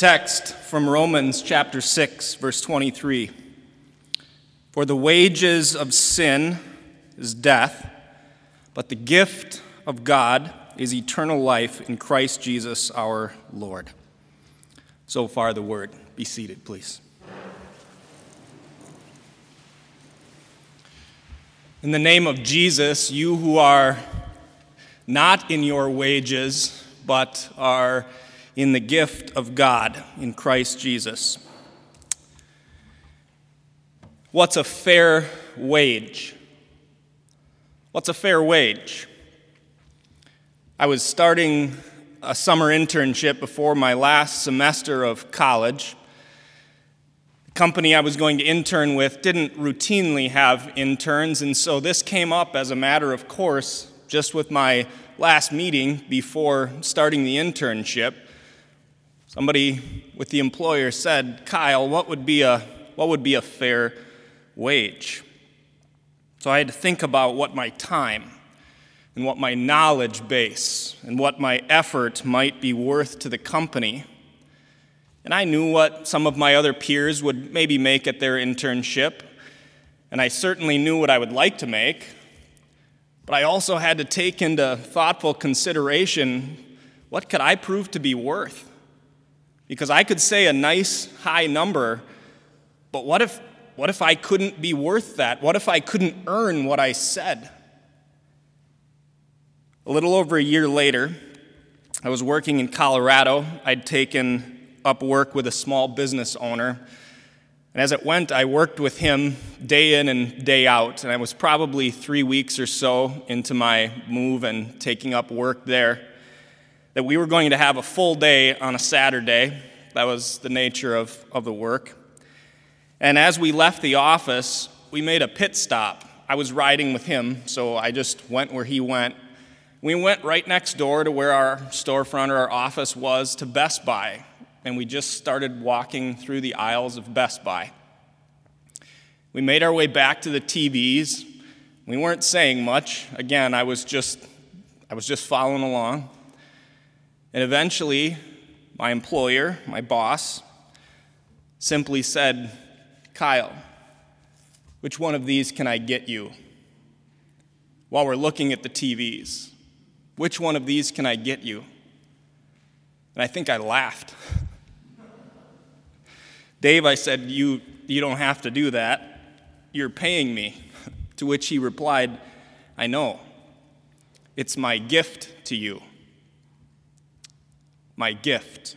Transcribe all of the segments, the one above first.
text from Romans chapter 6, verse 23. For the wages of sin is death, but the gift of God is eternal life in Christ Jesus our Lord. So far, the word. Be seated, please. In the name of Jesus, you who are not in your wages, but are in the gift of God in Christ Jesus. What's a fair wage? What's a fair wage? I was starting a summer internship before my last semester of college. The company I was going to intern with didn't routinely have interns, and so this came up as a matter of course just with my last meeting before starting the internship. Somebody with the employer said, Kyle, what would be a, what would be a fair wage? So I had to think about what my time and what my knowledge base and what my effort might be worth to the company. And I knew what some of my other peers would maybe make at their internship, and I certainly knew what I would like to make. But I also had to take into thoughtful consideration what could I prove to be worth? Because I could say a nice high number, but what if, what if I couldn't be worth that? What if I couldn't earn what I said? A little over a year later, I was working in Colorado. I'd taken up work with a small business owner. And as it went, I worked with him day in and day out. And I was probably three weeks or so into my move and taking up work there that we were going to have a full day on a Saturday. That was the nature of, of the work. And as we left the office, we made a pit stop. I was riding with him, so I just went where he went. We went right next door to where our storefront or our office was to Best Buy, and we just started walking through the aisles of Best Buy. We made our way back to the TVs. We weren't saying much. Again, I was just I was just following along. And eventually, my employer, my boss, simply said, Kyle, which one of these can I get you? While we're looking at the TVs, which one of these can I get you? And I think I laughed. Dave, I said, you, you don't have to do that. You're paying me. to which he replied, I know. It's my gift to you my gift.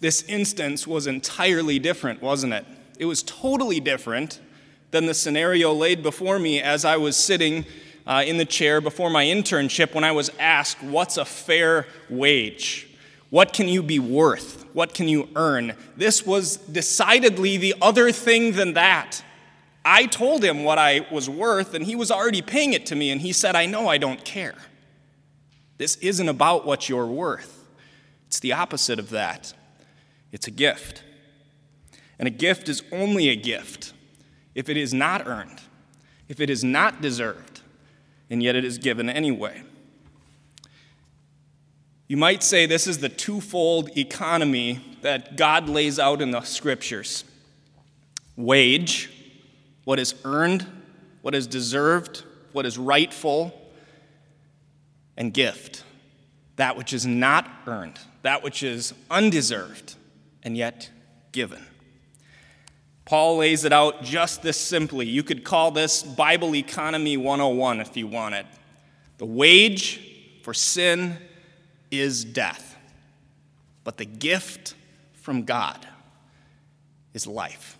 This instance was entirely different, wasn't it? It was totally different than the scenario laid before me as I was sitting uh, in the chair before my internship when I was asked, What's a fair wage? What can you be worth? What can you earn? This was decidedly the other thing than that. I told him what I was worth, and he was already paying it to me, and he said, I know I don't care. This isn't about what you're worth, it's the opposite of that. It's a gift. And a gift is only a gift if it is not earned, if it is not deserved, and yet it is given anyway. You might say this is the twofold economy that God lays out in the scriptures wage, what is earned, what is deserved, what is rightful, and gift, that which is not earned, that which is undeserved, and yet given. Paul lays it out just this simply. You could call this Bible Economy 101 if you want it. The wage for sin is death, but the gift from God is life.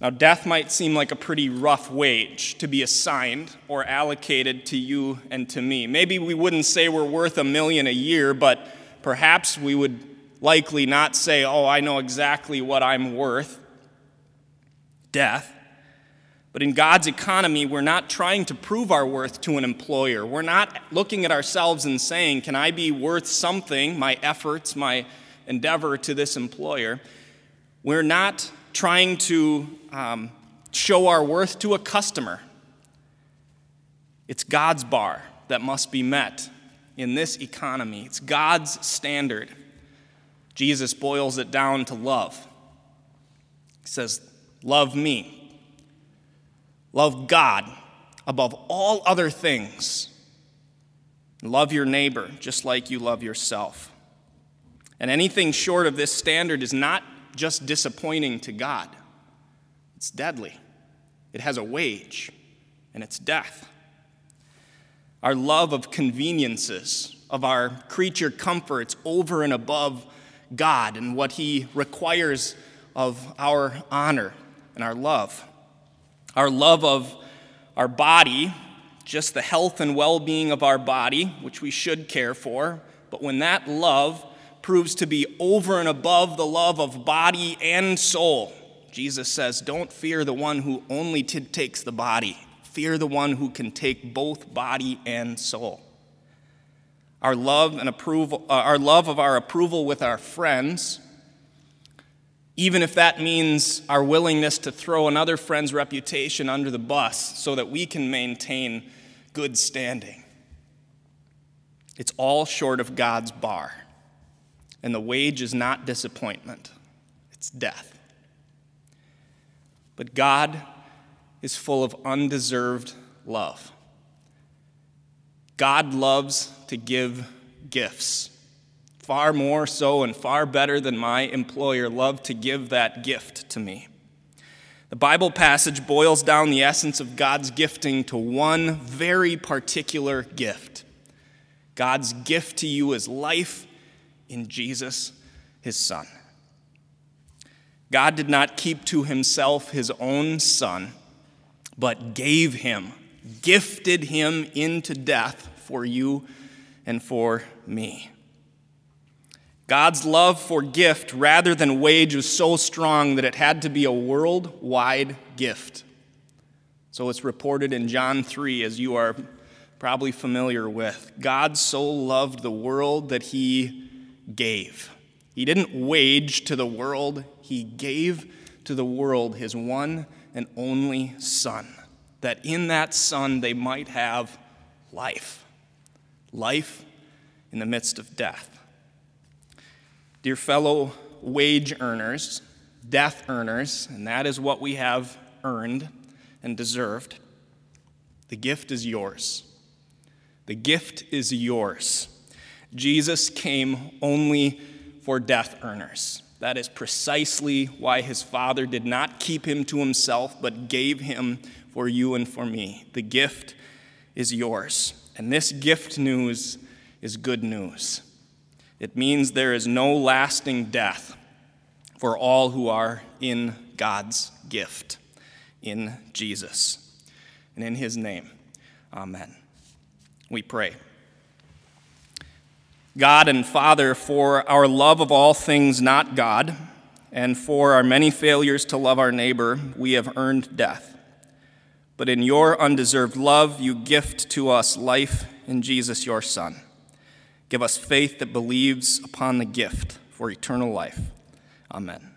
Now, death might seem like a pretty rough wage to be assigned or allocated to you and to me. Maybe we wouldn't say we're worth a million a year, but perhaps we would likely not say, oh, I know exactly what I'm worth death. But in God's economy, we're not trying to prove our worth to an employer. We're not looking at ourselves and saying, Can I be worth something, my efforts, my endeavor to this employer? We're not trying to um, show our worth to a customer. It's God's bar that must be met in this economy. It's God's standard. Jesus boils it down to love. He says, Love me. Love God above all other things. Love your neighbor just like you love yourself. And anything short of this standard is not just disappointing to God, it's deadly. It has a wage, and it's death. Our love of conveniences, of our creature comforts over and above God and what He requires of our honor and our love. Our love of our body, just the health and well being of our body, which we should care for, but when that love proves to be over and above the love of body and soul, Jesus says, Don't fear the one who only t- takes the body, fear the one who can take both body and soul. Our love and approval, uh, our love of our approval with our friends, even if that means our willingness to throw another friend's reputation under the bus so that we can maintain good standing. It's all short of God's bar. And the wage is not disappointment, it's death. But God is full of undeserved love. God loves to give gifts, far more so and far better than my employer loved to give that gift to me. The Bible passage boils down the essence of God's gifting to one very particular gift. God's gift to you is life in Jesus, his Son. God did not keep to himself his own son, but gave him, gifted him into death for you and for me. God's love for gift rather than wage was so strong that it had to be a worldwide gift. So it's reported in John 3, as you are probably familiar with. God so loved the world that he gave. He didn't wage to the world, he gave to the world his one and only Son, that in that Son they might have life. Life in the midst of death. Dear fellow wage earners, death earners, and that is what we have earned and deserved, the gift is yours. The gift is yours. Jesus came only for death earners. That is precisely why his Father did not keep him to himself, but gave him for you and for me. The gift is yours. And this gift news is good news. It means there is no lasting death for all who are in God's gift, in Jesus. And in his name, amen. We pray. God and Father, for our love of all things not God, and for our many failures to love our neighbor, we have earned death. But in your undeserved love, you gift to us life in Jesus, your Son. Give us faith that believes upon the gift for eternal life. Amen.